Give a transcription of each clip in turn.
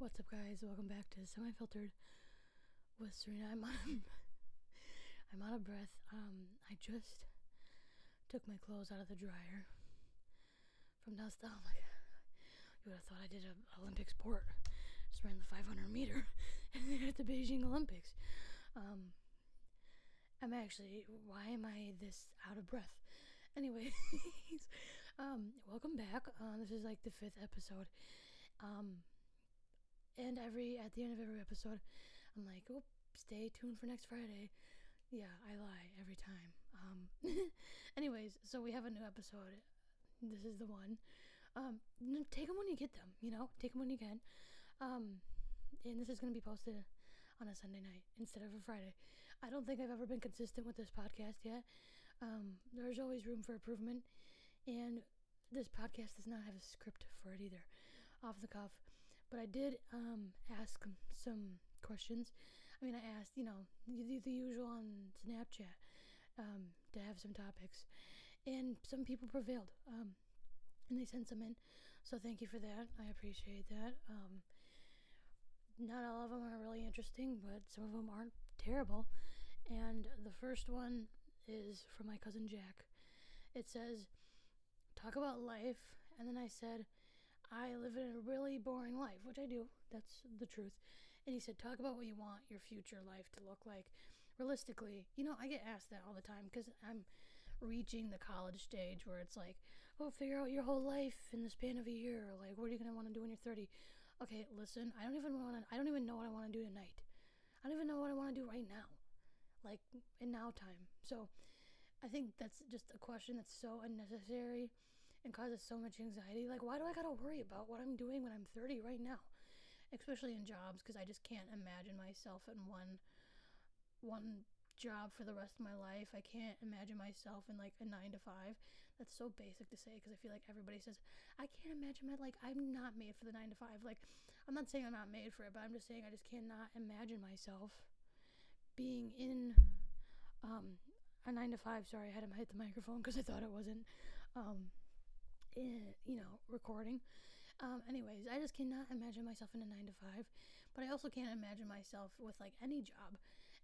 What's up, guys? Welcome back to Semi Filtered with Serena. I'm on, I'm out of breath. Um, I just took my clothes out of the dryer from downstairs. Oh my god, you would have thought I did an Olympic sport. Just ran the 500 meter at the Beijing Olympics. Um, I'm actually. Why am I this out of breath? Anyways, um, welcome back. Uh, this is like the fifth episode. Um, and every at the end of every episode, I'm like, oh, stay tuned for next Friday. Yeah, I lie every time. Um, anyways, so we have a new episode. This is the one. Um, take them when you get them. You know, take them when you can. Um, and this is gonna be posted on a Sunday night instead of a Friday. I don't think I've ever been consistent with this podcast yet. Um, there's always room for improvement, and this podcast does not have a script for it either, off the cuff. But I did um, ask some questions. I mean, I asked, you know, the, the usual on Snapchat um, to have some topics, and some people prevailed. Um, and they sent some in, so thank you for that. I appreciate that. Um, not all of them are really interesting, but some of them aren't terrible. And the first one is from my cousin Jack. It says, Talk about life. And then I said, I live in a really boring life, which I do. That's the truth. And he said, Talk about what you want your future life to look like. Realistically, you know, I get asked that all the time because I'm reaching the college stage where it's like, oh, figure out your whole life in the span of a year. Like, what are you going to want to do when you're 30? Okay, listen, I don't even want to, I don't even know what I want to do tonight. I don't even know what I want to do right now. Like, in now time. So, I think that's just a question that's so unnecessary and causes so much anxiety. Like, why do I gotta worry about what I'm doing when I'm 30 right now? Especially in jobs, because I just can't imagine myself in one one job for the rest of my life. I can't imagine myself in like a nine to five. That's so basic to say because I feel like everybody says I can't imagine my like I'm not made for the nine to five. Like I'm not saying I'm not made for it, but I'm just saying I just cannot imagine myself being in um a nine to five. Sorry, I had to hit the microphone because I thought it wasn't um you know recording. Um, anyways, I just cannot imagine myself in a nine to five, but I also can't imagine myself with like any job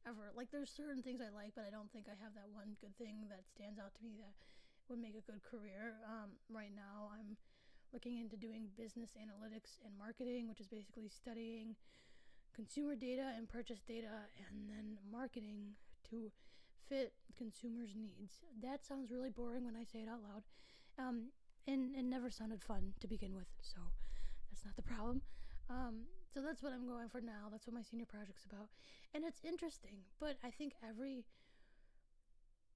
ever. Like, there's certain things I like, but I don't think I have that one good thing that stands out to me that would make a good career. Um, right now, I'm looking into doing business analytics and marketing, which is basically studying consumer data and purchase data and then marketing to fit consumers' needs. That sounds really boring when I say it out loud. Um, and it never sounded fun to begin with, so that's not the problem. Um, so that's what I'm going for now. That's what my senior project's about. And it's interesting, but I think every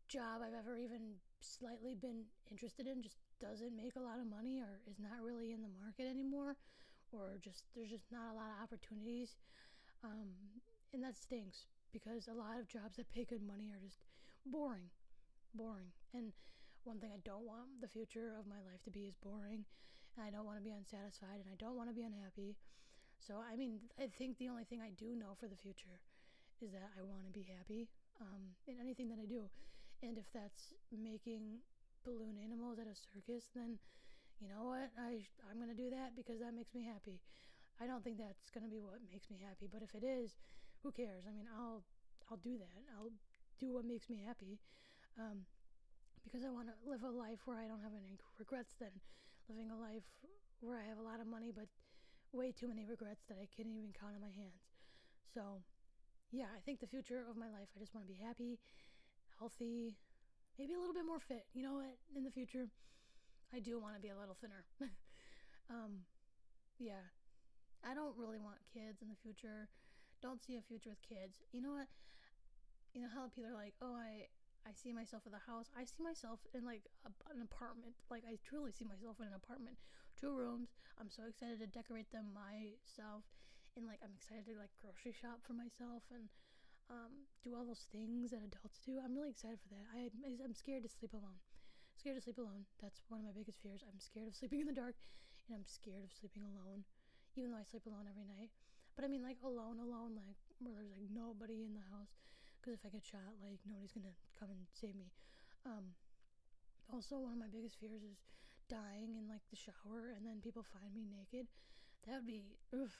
job I've ever even slightly been interested in just doesn't make a lot of money or is not really in the market anymore or just there's just not a lot of opportunities. Um, and that stinks because a lot of jobs that pay good money are just boring. Boring. And one thing I don't want the future of my life to be is boring, and I don't want to be unsatisfied, and I don't want to be unhappy. So, I mean, I think the only thing I do know for the future is that I want to be happy um, in anything that I do. And if that's making balloon animals at a circus, then you know what? I, I'm going to do that because that makes me happy. I don't think that's going to be what makes me happy, but if it is, who cares? I mean, I'll I'll do that. I'll do what makes me happy. Um, because I want to live a life where I don't have any regrets than living a life where I have a lot of money but way too many regrets that I can't even count on my hands. So, yeah, I think the future of my life, I just want to be happy, healthy, maybe a little bit more fit. You know what? In the future, I do want to be a little thinner. um, yeah, I don't really want kids in the future. Don't see a future with kids. You know what? You know how people are like, oh, I I see myself in the house. I see myself in like a, an apartment. Like I truly see myself in an apartment, two rooms. I'm so excited to decorate them myself, and like I'm excited to like grocery shop for myself and um, do all those things that adults do. I'm really excited for that. I I'm scared to sleep alone. Scared to sleep alone. That's one of my biggest fears. I'm scared of sleeping in the dark, and I'm scared of sleeping alone, even though I sleep alone every night. But I mean, like alone, alone, like where there's like nobody in the house because if I get shot, like nobody's gonna come and save me. Um, also, one of my biggest fears is dying in like the shower and then people find me naked. That would be, oof,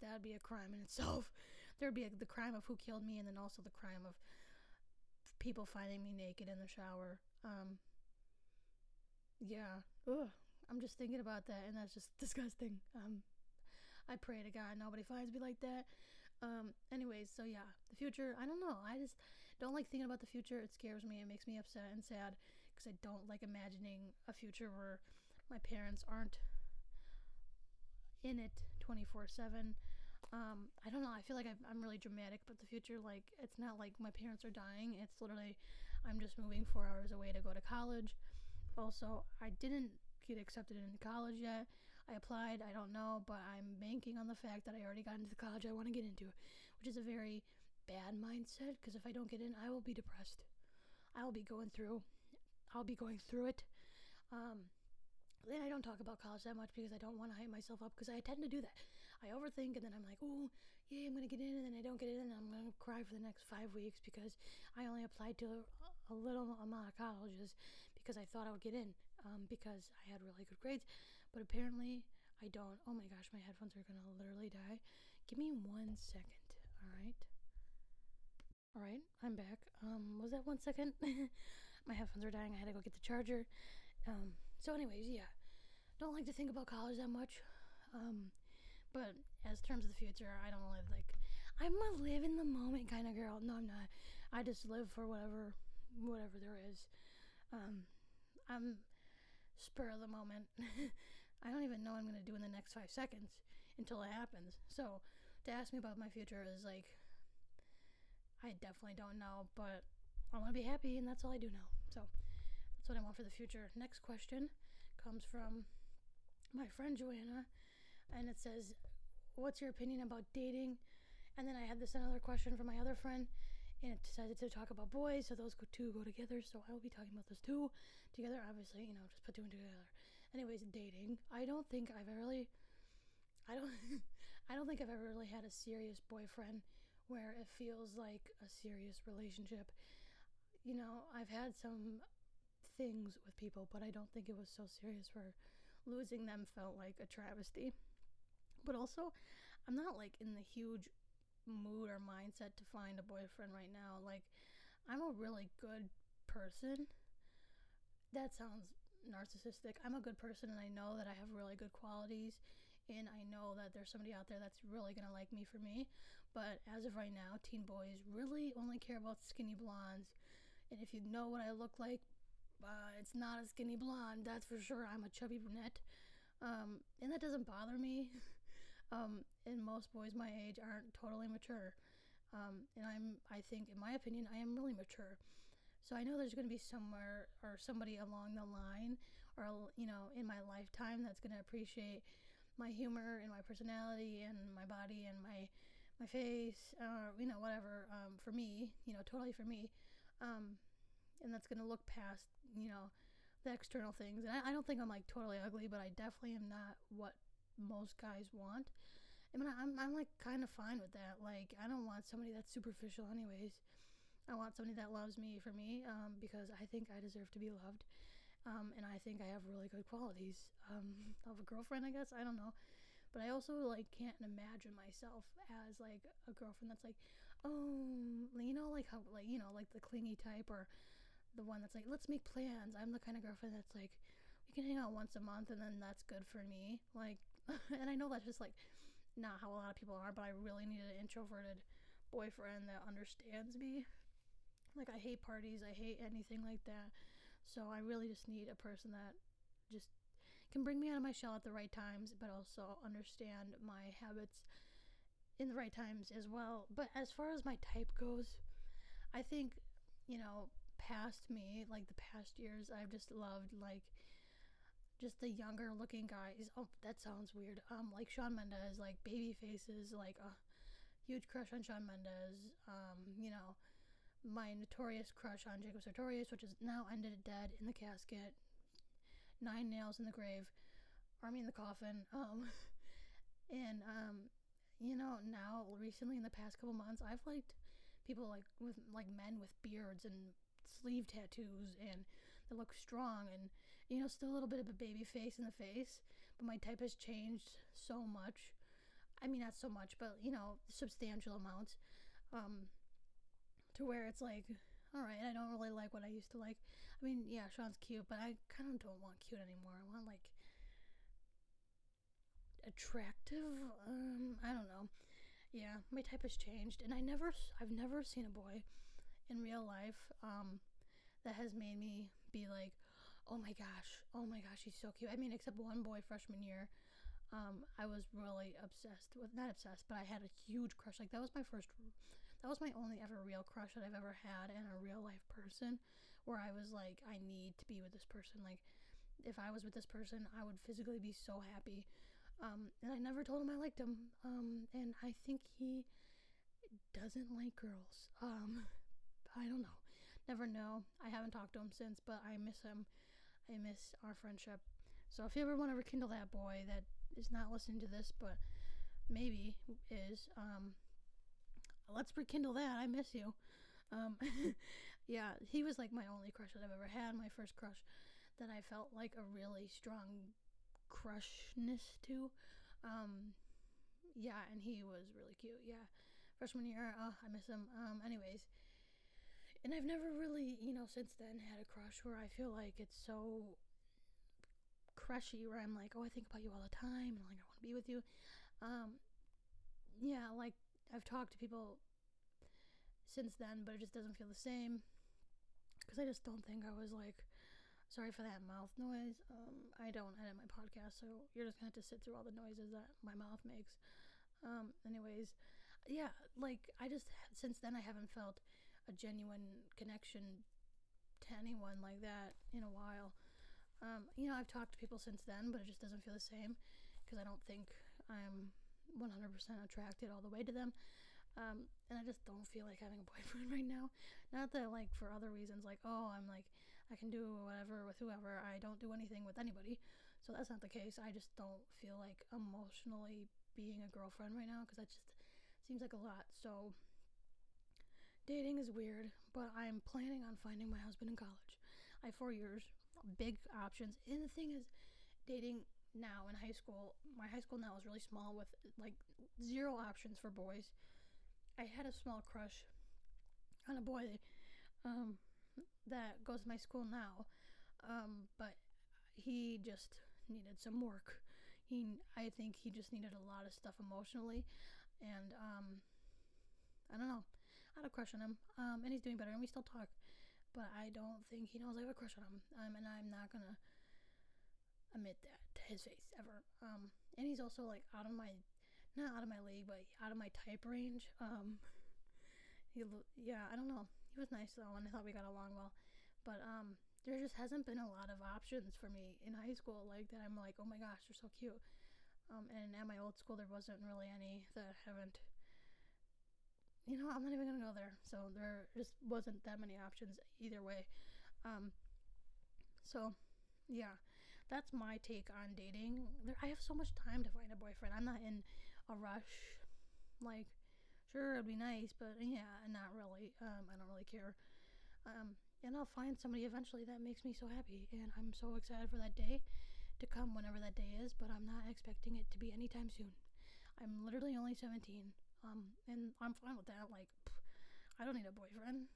that'd be a crime in itself. There'd be a, the crime of who killed me, and then also the crime of people finding me naked in the shower. Um, yeah, Ugh. I'm just thinking about that, and that's just disgusting. Um, I pray to God nobody finds me like that. Um, anyways, so yeah, the future. I don't know. I just don't like thinking about the future. It scares me. It makes me upset and sad because I don't like imagining a future where my parents aren't in it 24 7 um i don't know i feel like I'm, I'm really dramatic but the future like it's not like my parents are dying it's literally i'm just moving four hours away to go to college also i didn't get accepted into college yet i applied i don't know but i'm banking on the fact that i already got into the college i want to get into which is a very bad mindset because if i don't get in i will be depressed i will be going through i'll be going through it um then I don't talk about college that much because I don't want to hype myself up because I tend to do that. I overthink and then I'm like, oh, yeah, I'm going to get in and then I don't get in and I'm going to cry for the next five weeks because I only applied to a, a little amount of colleges because I thought I would get in um, because I had really good grades. But apparently I don't. Oh my gosh, my headphones are to literally die. Give me one second, all right? All right, I'm back. Um, was that one second? my headphones are dying. I had to go get the charger. Um, so, anyways, yeah, don't like to think about college that much. Um, but as terms of the future, I don't live like I'm a live in the moment kind of girl. No, I'm not. I just live for whatever, whatever there is. Um, I'm spur of the moment. I don't even know what I'm gonna do in the next five seconds until it happens. So to ask me about my future is like, I definitely don't know, but I want to be happy, and that's all I do know. So that's what I want for the future. Next question comes from my friend Joanna, and it says, What's your opinion about dating? And then I had this another question from my other friend, and it decided to talk about boys, so those two go together. So I will be talking about those two together. Obviously, you know, just put two and two together. Anyways, dating. I don't think I've ever really, I don't, I don't think I've ever really had a serious boyfriend where it feels like a serious relationship. You know, I've had some things with people, but I don't think it was so serious where losing them felt like a travesty. But also, I'm not like in the huge mood or mindset to find a boyfriend right now. Like, I'm a really good person. That sounds narcissistic. I'm a good person and I know that I have really good qualities and I know that there's somebody out there that's really gonna like me for me. But as of right now, teen boys really only care about skinny blondes. And if you know what I look like, uh, it's not a skinny blonde, that's for sure. I'm a chubby brunette. Um, and that doesn't bother me. um, and most boys my age aren't totally mature. Um, and I'm, I think, in my opinion, I am really mature. So I know there's going to be somewhere or somebody along the line or, you know, in my lifetime that's going to appreciate my humor and my personality and my body and my my face, or you know, whatever, um, for me, you know, totally for me. Um, and that's to look past, you know, the external things. And I, I, don't think I'm like totally ugly, but I definitely am not what most guys want. I mean, I'm, I'm like kind of fine with that. Like, I don't want somebody that's superficial, anyways. I want somebody that loves me for me um, because I think I deserve to be loved. Um, and I think I have really good qualities um, of a girlfriend, I guess. I don't know. But I also like can't imagine myself as like a girlfriend that's like, oh, you know, like how like you know like the clingy type or the one that's like, let's make plans. I'm the kind of girlfriend that's like, we can hang out once a month and then that's good for me. Like, and I know that's just like not how a lot of people are, but I really need an introverted boyfriend that understands me. Like, I hate parties, I hate anything like that. So I really just need a person that just can bring me out of my shell at the right times, but also understand my habits in the right times as well. But as far as my type goes, I think, you know, past me, like the past years, I've just loved like just the younger looking guys. Oh, that sounds weird. Um, like Shawn Mendes, like baby faces, like a huge crush on Shawn Mendes. Um, you know, my notorious crush on Jacob Sartorius, which is now ended dead in the casket, nine nails in the grave, army in the coffin. Um, and um, you know, now recently in the past couple months, I've liked people like with like men with beards and sleeve tattoos and they look strong and you know still a little bit of a baby face in the face but my type has changed so much I mean, not so much, but you know, substantial amounts. Um, to where it's like, all right, I don't really like what I used to like. I mean, yeah, Shawn's cute, but I kind of don't want cute anymore. I want like attractive. Um, I don't know. Yeah, my type has changed, and I never, I've never seen a boy in real life um, that has made me be like, oh my gosh, oh my gosh, he's so cute. I mean, except one boy freshman year, um, I was really obsessed with, not obsessed, but I had a huge crush. Like that was my first, that was my only ever real crush that I've ever had in a real life person, where I was like, I need to be with this person. Like, if I was with this person, I would physically be so happy. Um, and I never told him I liked him. Um, and I think he doesn't like girls. Um, I don't know. Never know. I haven't talked to him since, but I miss him. I miss our friendship. So if you ever want to rekindle that boy that is not listening to this, but maybe is, um, let's rekindle that. I miss you. Um, yeah, he was like my only crush that I've ever had. My first crush that I felt like a really strong crushness to. Um, yeah, and he was really cute. Yeah, freshman year, oh, I miss him. Um, anyways, and I've never really, you know, since then had a crush where I feel like it's so crushy, where I'm like, oh, I think about you all the time, and like I want to be with you. Um, yeah, like I've talked to people since then, but it just doesn't feel the same because I just don't think I was like Sorry for that mouth noise. Um, I don't edit my podcast, so you're just gonna have to sit through all the noises that my mouth makes. Um, anyways, yeah, like I just since then I haven't felt a genuine connection to anyone like that in a while. Um, you know, I've talked to people since then, but it just doesn't feel the same because I don't think I'm 100% attracted all the way to them. Um, and I just don't feel like having a boyfriend right now. Not that like for other reasons, like oh, I'm like I can do whatever with whoever. I don't do anything with anybody. So that's not the case. I just don't feel like emotionally being a girlfriend right now because that just seems like a lot. So dating is weird, but I'm planning on finding my husband in college. I have four years, big options. And the thing is, dating now in high school, my high school now is really small with like zero options for boys. I had a small crush on a boy um, that goes to my school now, um, but he just needed some work. He, I think he just needed a lot of stuff emotionally, and um, I don't know. I had a crush on him, um, and he's doing better, and we still talk. But I don't think he knows I have a crush on him, um, and I'm not gonna admit that his face ever. Um, and he's also like out of my, not out of my league, but out of my type range. Um, he, yeah, I don't know he was nice though, and I thought we got along well. But um, there just hasn't been a lot of options for me in high school like that. I'm like, oh my gosh, they're so cute. Um, and at my old school, there wasn't really any that haven't. You know, I'm not even gonna go there. So there just wasn't that many options either way. Um, so yeah, that's my take on dating. There, I have so much time to find a boyfriend. I'm not in a rush. Like, sure it'd be nice, but yeah, not really. Um, I don't really care. Um, and I'll find somebody eventually that makes me so happy, and I'm so excited for that day to come whenever that day is. But I'm not expecting it to be anytime soon. I'm literally only 17, um, and I'm fine with that. Like, pff, I don't need a boyfriend.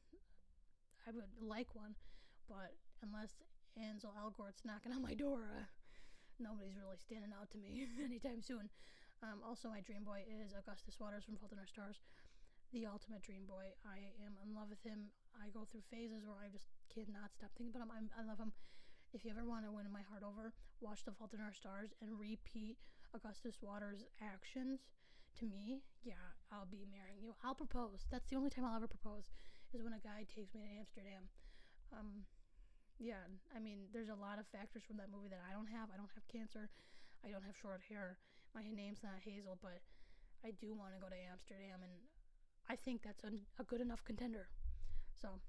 I would like one, but unless Ansel Elgort's knocking on my door, uh, nobody's really standing out to me anytime soon. Um, also, my dream boy is Augustus Waters from Fault in Our Stars, the ultimate dream boy. I am in love with him. I go through phases where I just cannot stop thinking about him. I'm, I love him. If you ever want to win my heart over, watch The Fault in Our Stars and repeat Augustus Waters' actions to me. Yeah, I'll be marrying you. I'll propose. That's the only time I'll ever propose is when a guy takes me to Amsterdam. Um, yeah, I mean, there's a lot of factors from that movie that I don't have. I don't have cancer. I don't have short hair. My name's not Hazel, but I do want to go to Amsterdam, and I think that's a, a good enough contender. So,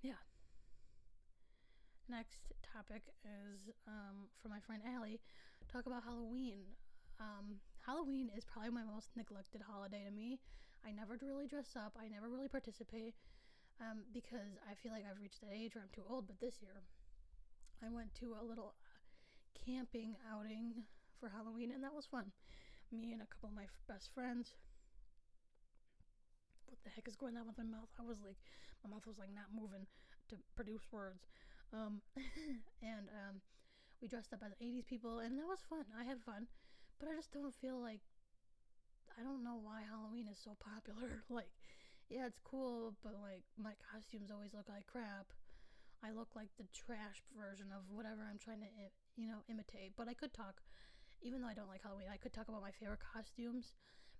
yeah. Next topic is um, from my friend Allie. Talk about Halloween. Um, Halloween is probably my most neglected holiday to me. I never really dress up. I never really participate um, because I feel like I've reached that age where I'm too old. But this year, I went to a little camping outing for Halloween, and that was fun. me and a couple of my f- best friends. What the heck is going on with my mouth? I was like, my mouth was like not moving to produce words. Um, and um, we dressed up as 80s people, and that was fun. I had fun, but I just don't feel like I don't know why Halloween is so popular. like, yeah, it's cool, but like my costumes always look like crap. I look like the trash version of whatever I'm trying to, you know, imitate. But I could talk, even though I don't like Halloween, I could talk about my favorite costumes.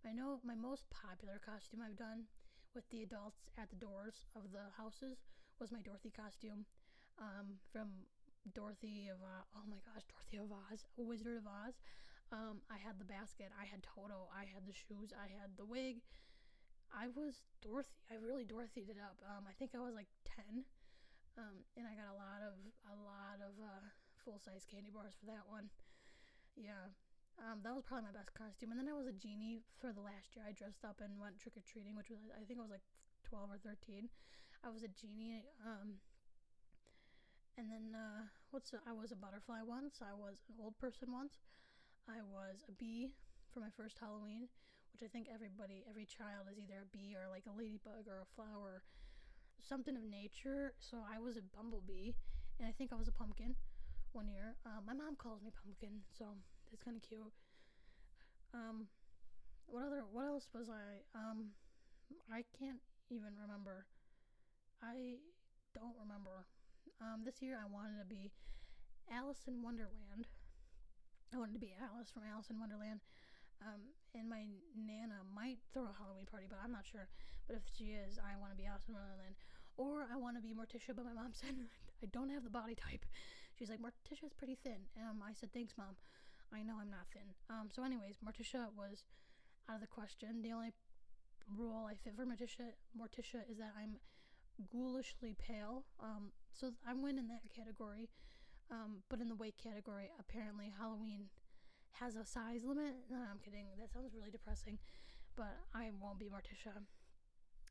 I know my most popular costume I've done with the adults at the doors of the houses was my Dorothy costume um, from Dorothy of uh, oh my gosh Dorothy of Oz Wizard of Oz um, I had the basket I had Toto I had the shoes I had the wig I was Dorothy I really Dorothyed it up um, I think I was like 10 um, and I got a lot of a lot of uh, full size candy bars for that one yeah um, that was probably my best costume. And then I was a genie for the last year. I dressed up and went trick or treating, which was I think I was like twelve or thirteen. I was a genie. Um, and then uh, what's the, I was a butterfly once. I was an old person once. I was a bee for my first Halloween, which I think everybody, every child is either a bee or like a ladybug or a flower, something of nature. So I was a bumblebee, and I think I was a pumpkin one year. Um, my mom calls me pumpkin, so it's kind of cute. Um, what other? What else was I? Um, I can't even remember. I don't remember. Um, this year I wanted to be Alice in Wonderland. I wanted to be Alice from Alice in Wonderland. Um, and my nana might throw a Halloween party, but I'm not sure. But if she is, I want to be Alice in Wonderland. Or I want to be Morticia, but my mom said I don't have the body type. She's like, Morticia's pretty thin. Um, I said, thanks, mom. I know I'm not thin. Um, so anyways, Morticia was out of the question. The only rule I fit for Morticia, Morticia is that I'm ghoulishly pale. Um, so I'm winning that category. Um, but in the weight category, apparently Halloween has a size limit. No, I'm kidding. That sounds really depressing. But I won't be Morticia.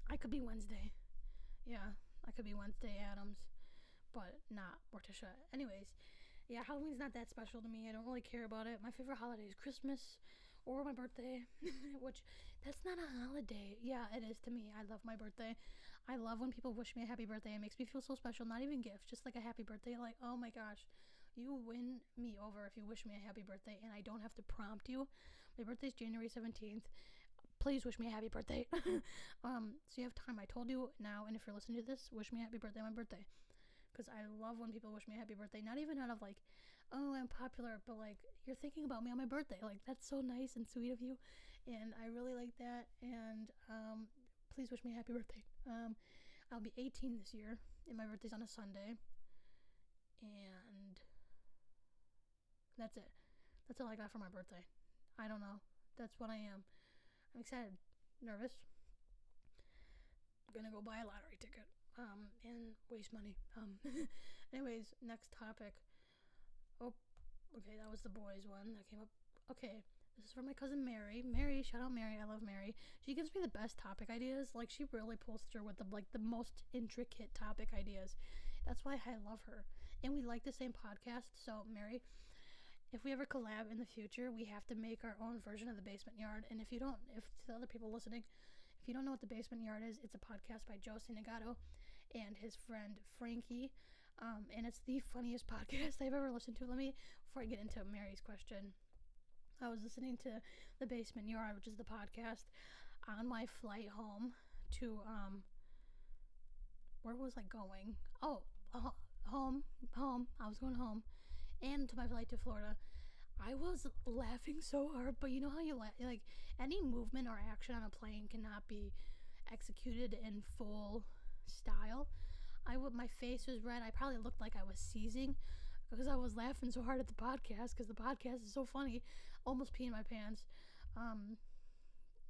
I could be Wednesday. Yeah, I could be Wednesday Addams, but not Morticia. Anyways, yeah, Halloween's not that special to me. I don't really care about it. My favorite holiday is Christmas or my birthday, which that's not a holiday. Yeah, it is to me. I love my birthday. I love when people wish me a happy birthday. It makes me feel so special. Not even gifts, just like a happy birthday. Like, oh my gosh, you win me over if you wish me a happy birthday and I don't have to prompt you. My birthday's January 17th. Please wish me a happy birthday. um, so you have time. I told you now, and if you're listening to this, wish me a happy birthday on my birthday because I love when people wish me a happy birthday. Not even out of like, oh, I'm popular, but like you're thinking about me on my birthday. Like that's so nice and sweet of you, and I really like that. And um, please wish me a happy birthday. Um, I'll be 18 this year, and my birthday's on a Sunday, and that's it. That's all I got for my birthday. I don't know. That's what I am. I'm excited, nervous. I'm gonna go buy a lottery ticket um, and waste money. Um, anyways, next topic. Oh, okay, that was the boys one that came up. Okay, this is from my cousin Mary. Mary, shout out Mary. I love Mary. She gives me the best topic ideas. Like she really pulls through with the like the most intricate topic ideas. That's why I love her. And we like the same podcast. So Mary, if we ever collab in the future, we have to make our own version of the basement yard. And if you don't, if to the other people listening, if you don't know what the basement yard is, it's a podcast by Joe Santagato and his friend Frankie. Um, and it's the funniest podcast I've ever listened to. Let me, before I get into Mary's question, I was listening to The Basement Yard, which is the podcast, on my flight home to, um, where was I going? Oh, uh, home, home. I was going home. And to my flight to Florida. I was laughing so hard, but you know how you la- like any movement or action on a plane cannot be executed in full style. I would my face was red. I probably looked like I was seizing because I was laughing so hard at the podcast because the podcast is so funny. Almost peeing my pants. Um,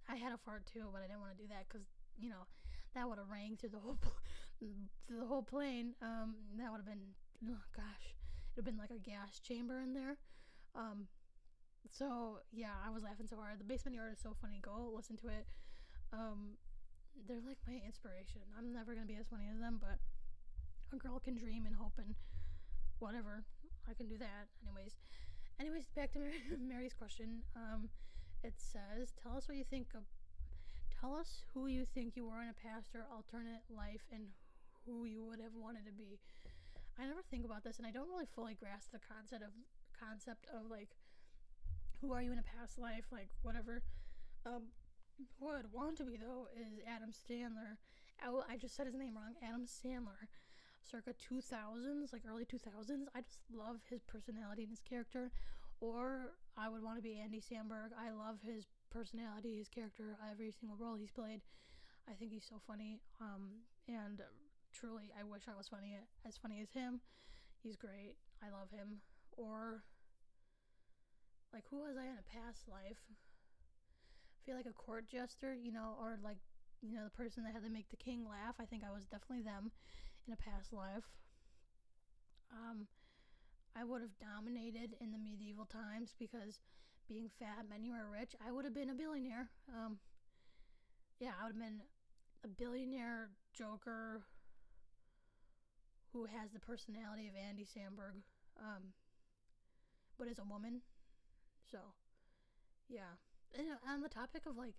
I had a fart too, but I didn't want to do that because you know that would have rang through the whole pl- through the whole plane. Um, that would have been oh gosh, it'd have been like a gas chamber in there. Um, so yeah, I was laughing so hard. The basement yard is so funny. Go listen to it. Um, they're like my inspiration. I'm never gonna be as funny as them, but a girl can dream and hope and whatever. I can do that. Anyways, anyways, back to Mary, Mary's question. Um, it says, "Tell us what you think of. Tell us who you think you were in a past or alternate life, and who you would have wanted to be." I never think about this, and I don't really fully grasp the concept of concept of like, who are you in a past life, like whatever. Um, who I would want to be though is Adam Sandler. I, I just said his name wrong. Adam Sandler, circa 2000s, like early 2000s. I just love his personality and his character. Or I would want to be Andy Samberg. I love his personality, his character, every single role he's played. I think he's so funny. Um, and truly, I wish I was funny as funny as him. He's great. I love him. Or like, who was I in a past life? I feel like a court jester, you know, or like, you know, the person that had to make the king laugh. I think I was definitely them in a past life. Um, I would have dominated in the medieval times because being fat meant you were rich. I would have been a billionaire. Um, yeah, I would have been a billionaire joker who has the personality of Andy Samberg, um, but is a woman. So, yeah. And on the topic of like,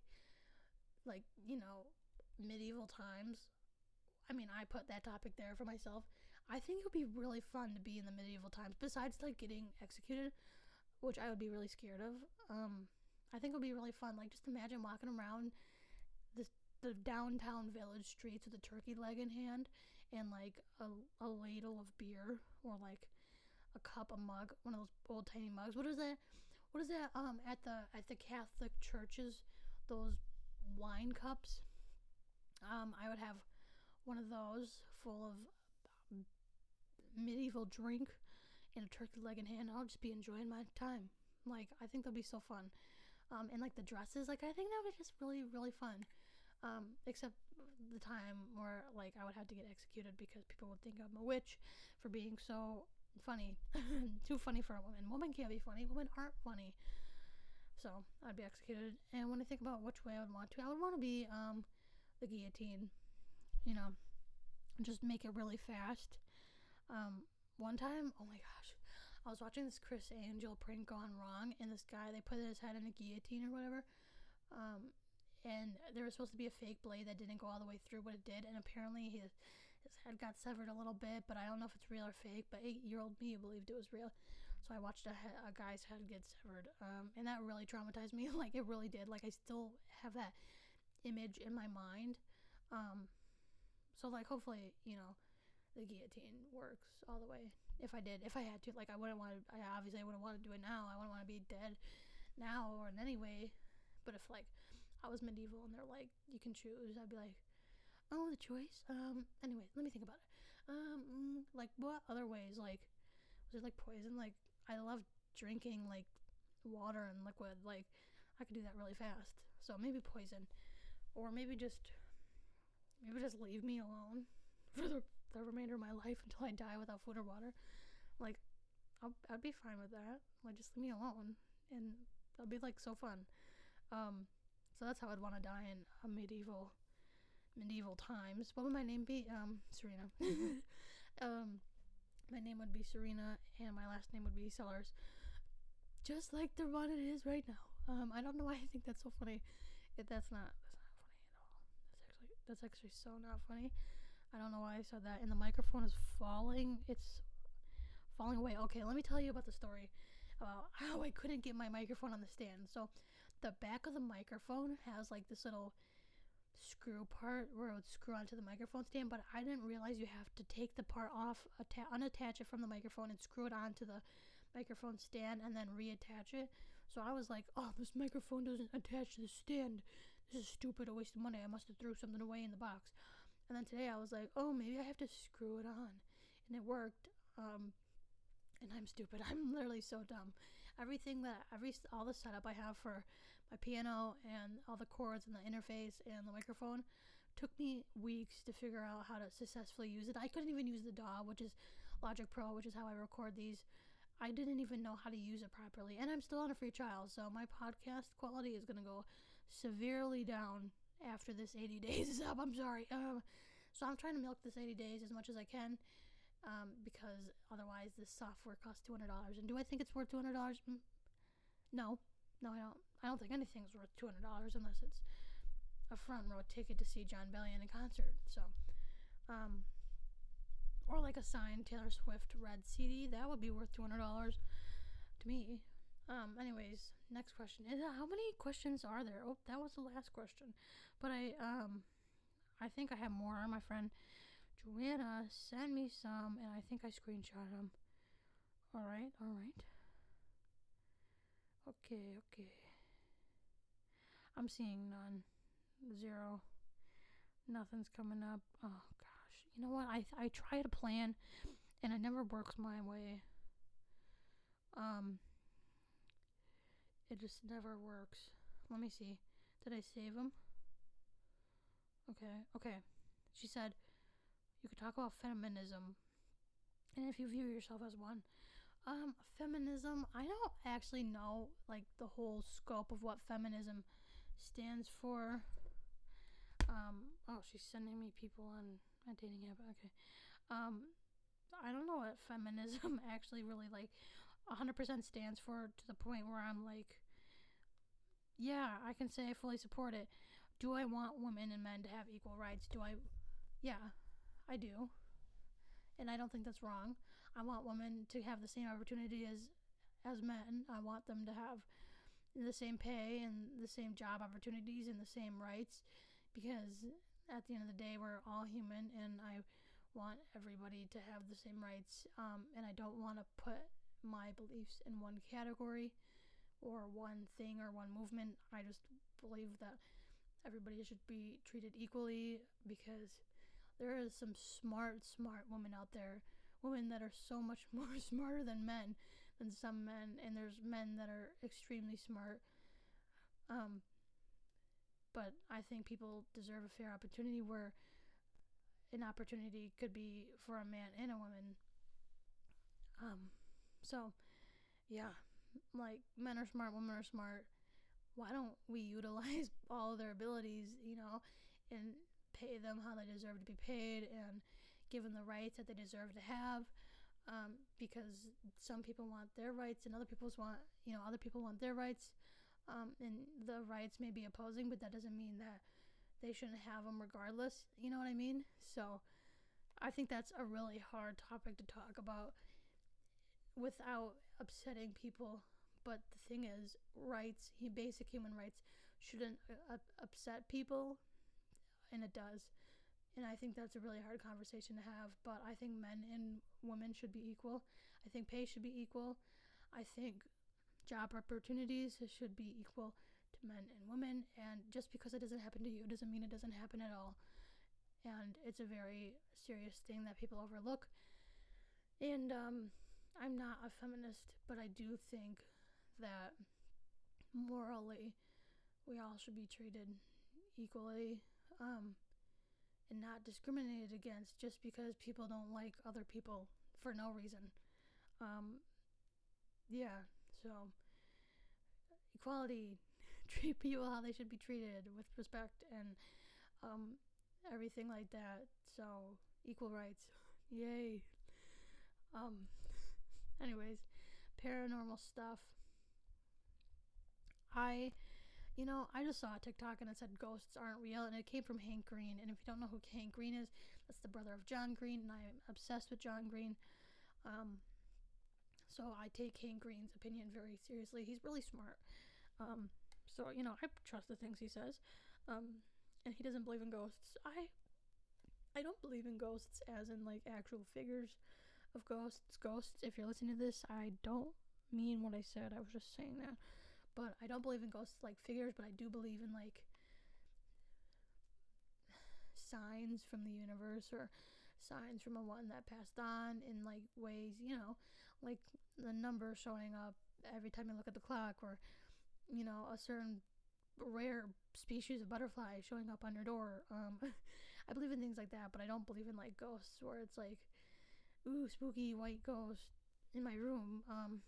like you know, medieval times. I mean, I put that topic there for myself. I think it would be really fun to be in the medieval times. Besides, like getting executed, which I would be really scared of. Um, I think it would be really fun. Like just imagine walking around this the downtown village streets with a turkey leg in hand and like a, a ladle of beer or like a cup, a mug, one of those old tiny mugs. What is that? What is that? Um, at the at the Catholic churches, those wine cups. Um, I would have one of those full of medieval drink and a turkey leg in hand. I'll just be enjoying my time. Like I think that'll be so fun. Um, and like the dresses, like I think that would be just really really fun. Um, except the time where like I would have to get executed because people would think I'm a witch for being so funny, too funny for a woman. Women can't be funny. Women aren't funny. So I'd be executed. And when I think about which way I would want to, I would want to be um, the guillotine. You know, just make it really fast. Um, one time, oh my gosh, I was watching this Criss Angel prank gone wrong, and this guy they put his head in a guillotine or whatever. Um, and there was supposed to be a fake blade that didn't go all the way through, what it did. And apparently his his head got severed a little bit, but I don't know if it's real or fake. But eight year old me believed it was real, so I watched a, a guy's head get severed, um, and that really traumatized me. like it really did. Like I still have that image in my mind. Um, so like hopefully you know the guillotine works all the way. If I did, if I had to, like I wouldn't want to. I obviously I wouldn't want to do it now. I wouldn't want to be dead now or in any way. But if like I was medieval and they're like, you can choose. I'd be like, oh, the choice. Um. Anyway, let me think about it. Um. Like what other ways? Like, was it like poison? Like I love drinking like water and liquid. Like I could do that really fast. So maybe poison, or maybe just maybe just leave me alone for the, the remainder of my life until I die without food or water. Like I'll, I'd be fine with that. Like just leave me alone, and that'd be like so fun. Um. So that's how I'd want to die in a medieval medieval times. What would my name be? Um, Serena. um, my name would be Serena, and my last name would be Sellers. Just like the one it is right now. Um, I don't know why I think that's so funny. It, that's not that's not funny at all. That's actually that's actually so not funny. I don't know why I said that. And the microphone is falling. It's falling away. Okay, let me tell you about the story about how I couldn't get my microphone on the stand. So the back of the microphone has like this little screw part where it would screw onto the microphone stand, but I didn't realize you have to take the part off, atta- unattach it from the microphone, and screw it onto the microphone stand, and then reattach it. So I was like, "Oh, this microphone doesn't attach to the stand. This is stupid. A waste of money. I must have threw something away in the box." And then today I was like, "Oh, maybe I have to screw it on," and it worked. Um, and I'm stupid. I'm literally so dumb. Everything that every all the setup I have for my piano and all the chords and the interface and the microphone took me weeks to figure out how to successfully use it. I couldn't even use the DAW, which is Logic Pro, which is how I record these. I didn't even know how to use it properly, and I'm still on a free trial, so my podcast quality is gonna go severely down after this 80 days is up. I'm sorry. Um, so I'm trying to milk this 80 days as much as I can um, because otherwise this software costs two hundred dollars. And do I think it's worth two hundred dollars? Mm, no, no, I don't. I don't think anything's worth two hundred dollars unless it's a front row ticket to see Jon Bellion in a concert. So, um, or like a signed Taylor Swift red CD, that would be worth two hundred dollars to me. Um, anyways, next question. Is, how many questions are there? Oh, that was the last question. But I um I think I have more. My friend Joanna sent me some and I think I screenshot them. All right, all right. Okay, okay. I'm seeing none. Zero. Nothing's coming up. Oh gosh. You know what? I I try to plan and it never works my way. Um it just never works. Let me see. Did I save them? Okay, okay. She said you could talk about feminism and if you view yourself as one. Um, feminism, I don't actually know like the whole scope of what feminism stands for. Um, oh, she's sending me people on a dating app. Okay. Um, I don't know what feminism actually really like 100% stands for to the point where I'm like, yeah, I can say I fully support it. Do I want women and men to have equal rights? Do I? Yeah, I do. And I don't think that's wrong. I want women to have the same opportunity as as men. I want them to have the same pay and the same job opportunities and the same rights because at the end of the day we're all human and I want everybody to have the same rights um, and I don't want to put my beliefs in one category or one thing or one movement. I just believe that everybody should be treated equally because there is some smart, smart women out there, women that are so much more smarter than men, than some men, and there's men that are extremely smart. Um, but I think people deserve a fair opportunity where an opportunity could be for a man and a woman. Um, so, yeah, like men are smart, women are smart. Why don't we utilize all their abilities, you know, and pay them how they deserve to be paid and give them the rights that they deserve to have? Um, because some people want their rights and other people's want, you know, other people want their rights. Um, and the rights may be opposing, but that doesn't mean that they shouldn't have them regardless. You know what I mean? So I think that's a really hard topic to talk about without upsetting people. But the thing is, rights, basic human rights, shouldn't uh, upset people, and it does. And I think that's a really hard conversation to have. But I think men and women should be equal. I think pay should be equal. I think job opportunities should be equal to men and women. And just because it doesn't happen to you doesn't mean it doesn't happen at all. And it's a very serious thing that people overlook. And um, I'm not a feminist, but I do think that morally we all should be treated equally um, and not discriminated against just because people don't like other people for no reason. Um, yeah, so equality, treat people how they should be treated with respect and um, everything like that. So equal rights, yay. Um, anyways, paranormal stuff. I, you know, I just saw a TikTok and it said ghosts aren't real, and it came from Hank Green. And if you don't know who Hank Green is, that's the brother of John Green, and I'm obsessed with John Green. Um, so I take Hank Green's opinion very seriously. He's really smart. Um, so you know, I trust the things he says. Um, and he doesn't believe in ghosts. I, I don't believe in ghosts as in like actual figures of ghosts. Ghosts. If you're listening to this, I don't mean what I said. I was just saying that. But I don't believe in ghosts like figures, but I do believe in like signs from the universe or signs from a one that passed on in like ways, you know, like the number showing up every time you look at the clock or you know, a certain rare species of butterfly showing up on your door. Um I believe in things like that, but I don't believe in like ghosts where it's like ooh, spooky white ghost in my room. Um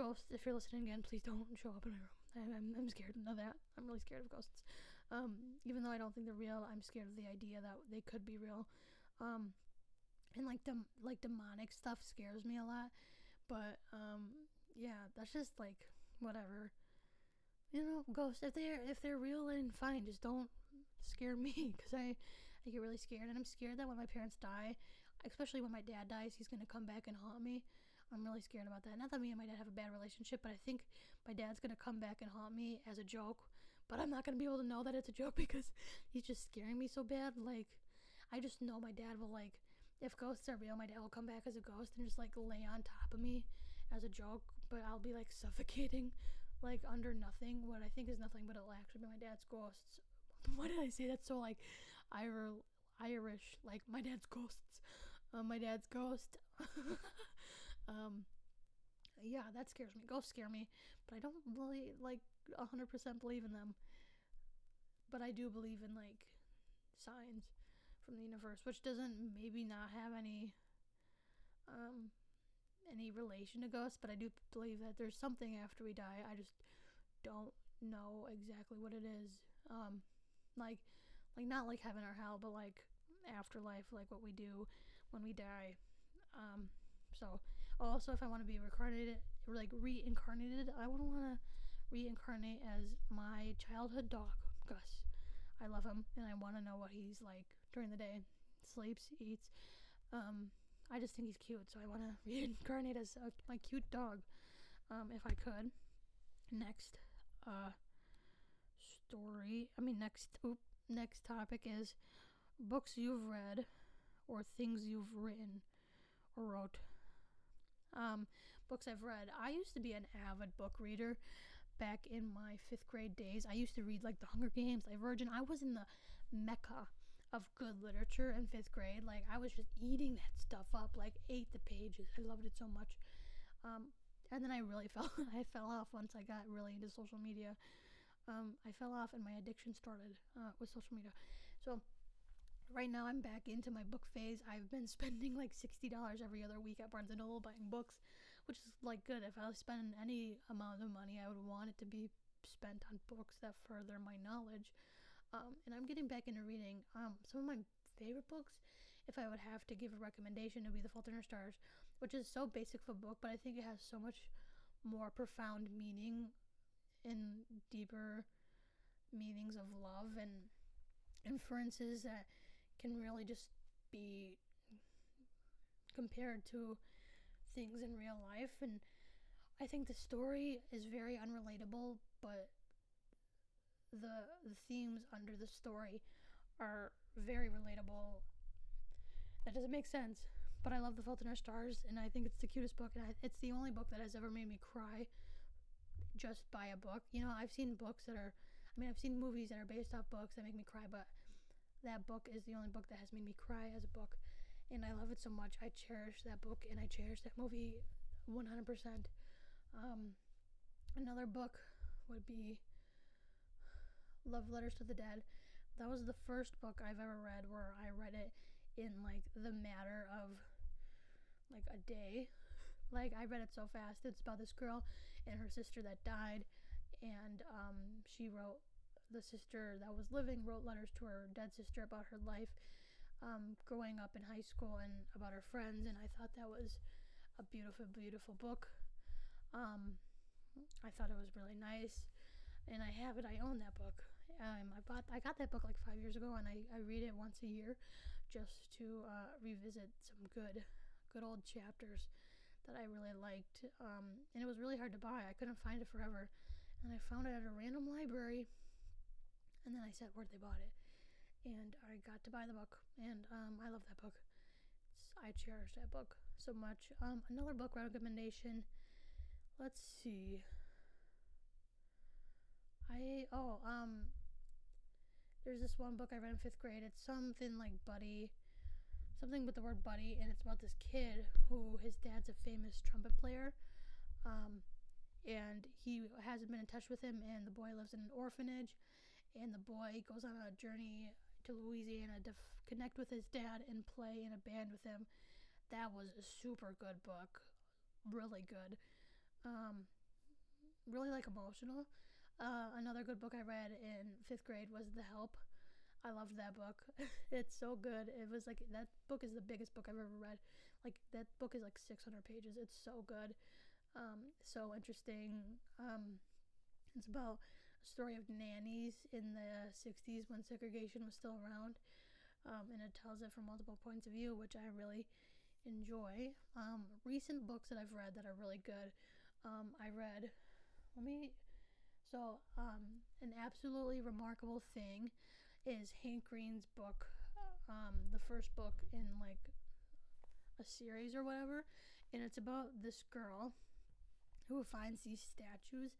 ghosts, if you're listening again, please don't show up in my room. I'm, I'm scared of that. I'm really scared of ghosts. Um, even though I don't think they're real, I'm scared of the idea that they could be real. Um, and like the like demonic stuff scares me a lot. But um, yeah, that's just like whatever. you know, ghosts if they're if they're real and fine, just don't scare me because I I get really scared and I'm scared that when my parents die, especially when my dad dies, he's gonna come back and haunt me. I'm really scared about that. Not that me and my dad have a bad relationship, but I think my dad's gonna come back and haunt me as a joke. But I'm not gonna be able to know that it's a joke because he's just scaring me so bad. Like, I just know my dad will like, if ghosts are real, my dad will come back as a ghost and just like lay on top of me as a joke. But I'll be like suffocating, like under nothing. What I think is nothing, but it'll actually be my dad's ghosts. Why did I say that so like Ir- Irish? Like my dad's ghosts. Uh, my dad's ghost. Um, yeah, that scares me. Ghosts scare me, but I don't really like 100% believe in them. But I do believe in like signs from the universe, which doesn't maybe not have any um any relation to ghosts, but I do believe that there's something after we die. I just don't know exactly what it is. Um like like not like heaven or hell, but like afterlife, like what we do when we die. Um so also if I want to be reincarnated like reincarnated, I would want to reincarnate as my childhood dog, Gus. I love him and I want to know what he's like during the day. Sleeps, eats. Um, I just think he's cute, so I want to reincarnate as a, my cute dog, um, if I could. Next, uh, story. I mean, next. Oop, next topic is books you've read or things you've written or wrote. Um, books I've read. I used to be an avid book reader back in my fifth grade days. I used to read like The Hunger Games, Divergent. I was in the mecca of good literature in fifth grade. Like I was just eating that stuff up, like ate the pages. I loved it so much. Um, and then I really fell. I fell off once I got really into social media. Um, I fell off and my addiction started uh, with social media. So right now I'm back into my book phase. I've been spending like sixty dollars every other week at Barnes and Noble buying books which is like good. If I was spending any amount of money, I would want it to be spent on books that further my knowledge. Um, and I'm getting back into reading. Um, some of my favorite books, if I would have to give a recommendation, it would be The Fault in Our Stars, which is so basic of a book, but I think it has so much more profound meaning and deeper meanings of love and inferences that can really just be compared to things in real life and I think the story is very unrelatable, but the the themes under the story are very relatable. That doesn't make sense, but I love The Fault in Our Stars, and I think it's the cutest book, and I, it's the only book that has ever made me cry just by a book. You know, I've seen books that are, I mean, I've seen movies that are based off books that make me cry, but that book is the only book that has made me cry as a book and I love it so much. I cherish that book and I cherish that movie 100%. Um, another book would be Love Letters to the Dead. That was the first book I've ever read where I read it in like the matter of like a day. Like I read it so fast. It's about this girl and her sister that died and um, she wrote the sister that was living wrote letters to her dead sister about her life um, growing up in high school and about her friends, and I thought that was a beautiful, beautiful book. Um, I thought it was really nice, and I have it. I own that book. Um, I bought, I got that book like five years ago, and I, I read it once a year, just to uh, revisit some good, good old chapters that I really liked. Um, and it was really hard to buy. I couldn't find it forever, and I found it at a random library. And then I said where they bought it, and I got to buy the book, and um, I love that book. It's, I cherish that book so much. Um, another book recommendation. Let's see. I oh um. There's this one book I read in fifth grade. It's something like Buddy, something with the word Buddy, and it's about this kid who his dad's a famous trumpet player, um, and he hasn't been in touch with him. And the boy lives in an orphanage, and the boy goes on a journey to Louisiana to f- connect with his dad and play in a band with him. That was a super good book, really good. Um, really like emotional. Uh, another good book I read in fifth grade was The Help. I loved that book. it's so good. It was like that book is the biggest book I've ever read. Like that book is like 600 pages. It's so good. Um, so interesting. Um, it's about story of nannies in the 60s when segregation was still around. Um, and it tells it from multiple points of view, which I really enjoy. Um, recent books that I've read that are really good. Um, I read, let me, so um, an absolutely remarkable thing is Hank Green's book, um, the first book in like a series or whatever, and it's about this girl who finds these statues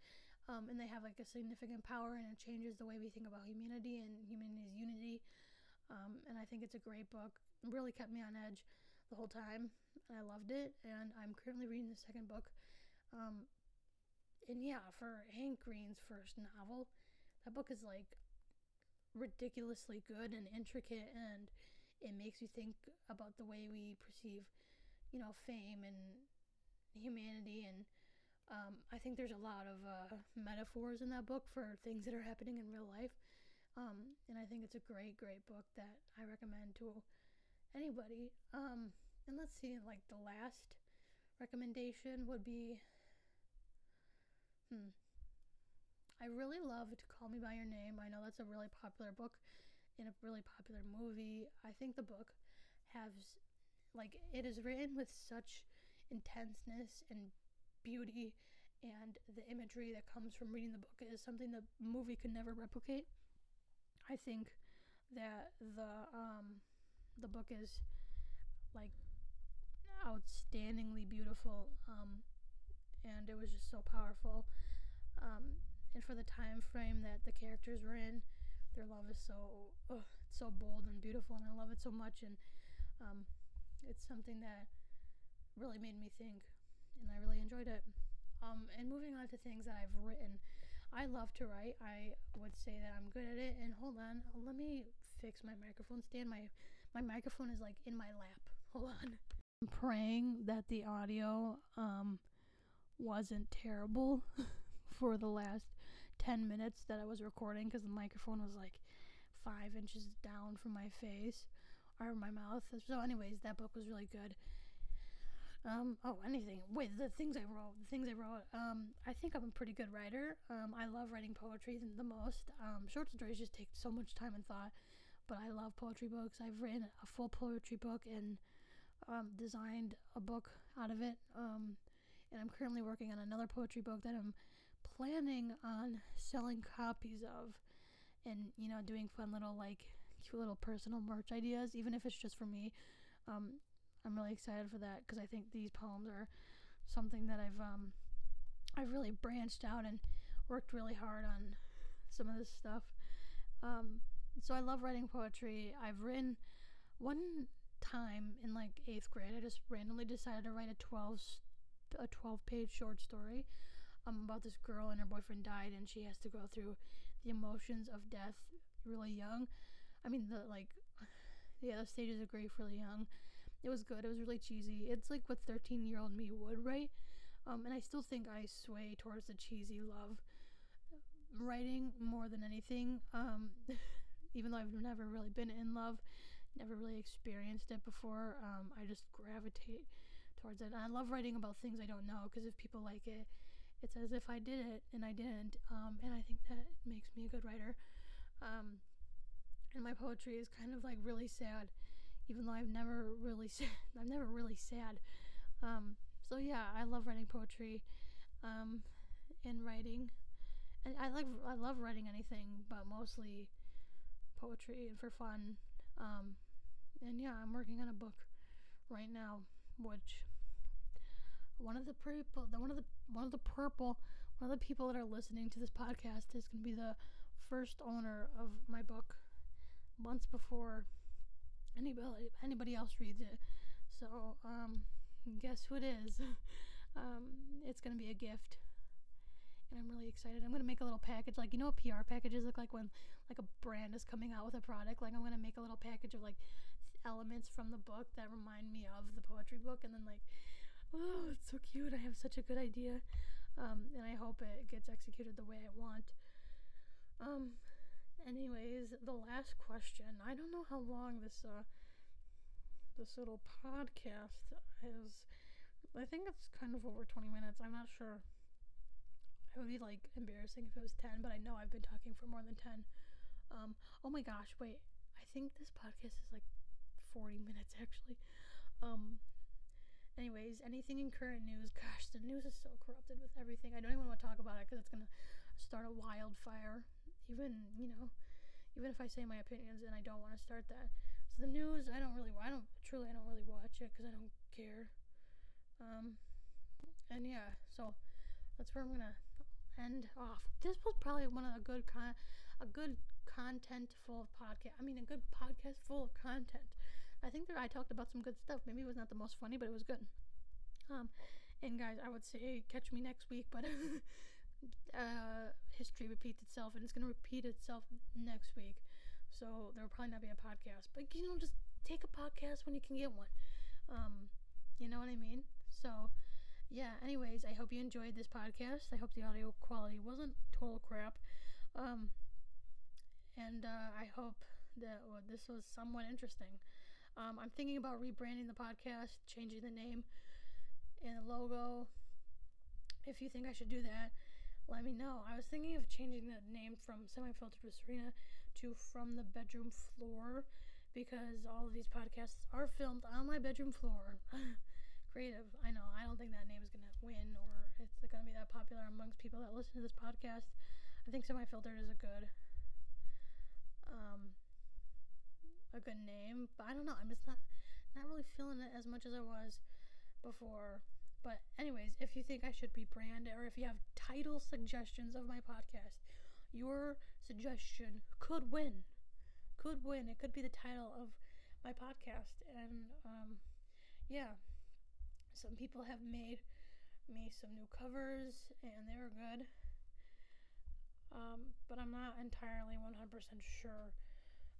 um, and they have like a significant power and it changes the way we think about humanity and humanity's unity. Um, and i think it's a great book. It really kept me on edge the whole time and i loved it and i'm currently reading the second book. Um, and yeah for hank green's first novel that book is like ridiculously good and intricate and it makes you think about the way we perceive you know fame and humanity and um, I think there's a lot of uh, metaphors in that book for things that are happening in real life. Um, and I think it's a great, great book that I recommend to anybody. Um, and let's see, like the last recommendation would be hmm. I really loved Call Me By Your Name. I know that's a really popular book and a really popular movie. I think the book has, like, it is written with such intenseness and beauty and the imagery that comes from reading the book is something the movie could never replicate. I think that the um, the book is like outstandingly beautiful, um, and it was just so powerful. Um, and for the time frame that the characters were in, their love is so so bold and beautiful, and I love it so much. And um, it's something that really made me think and I really enjoyed it. Um, and moving on to things that I've written, I love to write. I would say that I'm good at it. And hold on, let me fix my microphone stand. My my microphone is like in my lap. Hold on. I'm praying that the audio um wasn't terrible for the last 10 minutes that I was recording because the microphone was like five inches down from my face or my mouth. So, anyways, that book was really good. Um, oh, anything. Wait, the things I wrote, the things I wrote. Um, I think I'm a pretty good writer. Um, I love writing poetry the most. Um, short stories just take so much time and thought, but I love poetry books. I've written a full poetry book and um, designed a book out of it. Um, and I'm currently working on another poetry book that I'm planning on selling copies of, and you know, doing fun little like cute little personal merch ideas, even if it's just for me. Um, I'm really excited for that because I think these poems are something that I've um I've really branched out and worked really hard on some of this stuff. Um, so I love writing poetry. I've written one time in like eighth grade. I just randomly decided to write a twelve a twelve page short story um, about this girl and her boyfriend died and she has to go through the emotions of death really young. I mean the like the stages of grief really young it was good. It was really cheesy. It's like what 13 year old me would write. Um, and I still think I sway towards the cheesy love writing more than anything. Um, even though I've never really been in love, never really experienced it before, um, I just gravitate towards it. And I love writing about things I don't know because if people like it, it's as if I did it and I didn't. Um, and I think that makes me a good writer. Um, and my poetry is kind of like really sad even though I've never really sad. I'm never really sad. Um, so yeah, I love writing poetry, um, and writing, and I like I love writing anything, but mostly poetry and for fun. Um, and yeah, I'm working on a book right now, which one of the purple, the one of the one of the purple, one of the people that are listening to this podcast is going to be the first owner of my book months before anybody anybody else reads it. So um, guess who it is? um, it's gonna be a gift, and I'm really excited. I'm gonna make a little package, like you know what PR packages look like when like a brand is coming out with a product. Like I'm gonna make a little package of like elements from the book that remind me of the poetry book, and then like, oh, it's so cute. I have such a good idea, um, and I hope it gets executed the way I want. Um, anyways, the last question. I don't know how long this uh this little podcast is. I think it's kind of over 20 minutes. I'm not sure. it would be like embarrassing if it was 10, but I know I've been talking for more than 10. Um, oh my gosh, wait. I think this podcast is like 40 minutes actually. Um, anyways, anything in current news? Gosh, the news is so corrupted with everything. I don't even want to talk about it because it's gonna start a wildfire. Even you know, even if I say my opinions and I don't want to start that. So the news, I don't really, I don't truly, I don't really watch it because I don't care. Um, and yeah, so that's where I'm gonna end off. This was probably one of the good con, a good content full of podcast. I mean, a good podcast full of content. I think that I talked about some good stuff. Maybe it was not the most funny, but it was good. Um, and guys, I would say catch me next week, but uh, history repeats itself, and it's gonna repeat itself next week. So there will probably not be a podcast, but you know, just take a podcast when you can get one. Um, you know what I mean? So yeah. Anyways, I hope you enjoyed this podcast. I hope the audio quality wasn't total crap. Um, and uh, I hope that well, this was somewhat interesting. Um, I'm thinking about rebranding the podcast, changing the name and the logo. If you think I should do that, let me know. I was thinking of changing the name from Semi Filtered with Serena to From the Bedroom Floor because all of these podcasts are filmed on my bedroom floor. Creative, I know. I don't think that name is going to win or it's going to be that popular amongst people that listen to this podcast. I think Semi Filtered is a good um, a good name, but I don't know. I'm just not not really feeling it as much as I was before. But anyways, if you think I should be rebrand or if you have title suggestions of my podcast, your suggestion could win. Could win. It could be the title of my podcast. And um, yeah, some people have made me some new covers and they were good. Um, but I'm not entirely 100% sure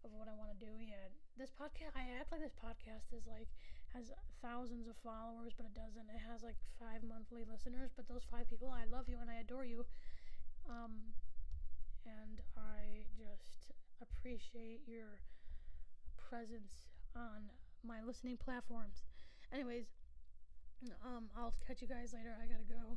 of what I want to do yet. This podcast, I act like this podcast is like has thousands of followers, but it doesn't. It has like five monthly listeners, but those five people, I love you and I adore you. Um, and I just appreciate your presence on my listening platforms. Anyways, um, I'll catch you guys later. I gotta go.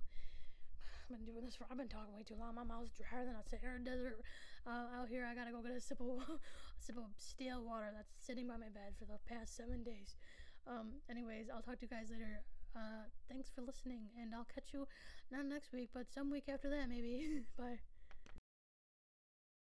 I've been doing this for. I've been talking way too long. My mouth's drier than a Sahara Desert. Uh, out here, I gotta go get a sip of a sip of stale water that's sitting by my bed for the past seven days. Um, anyways, I'll talk to you guys later. Uh, thanks for listening, and I'll catch you not next week, but some week after that, maybe. Bye.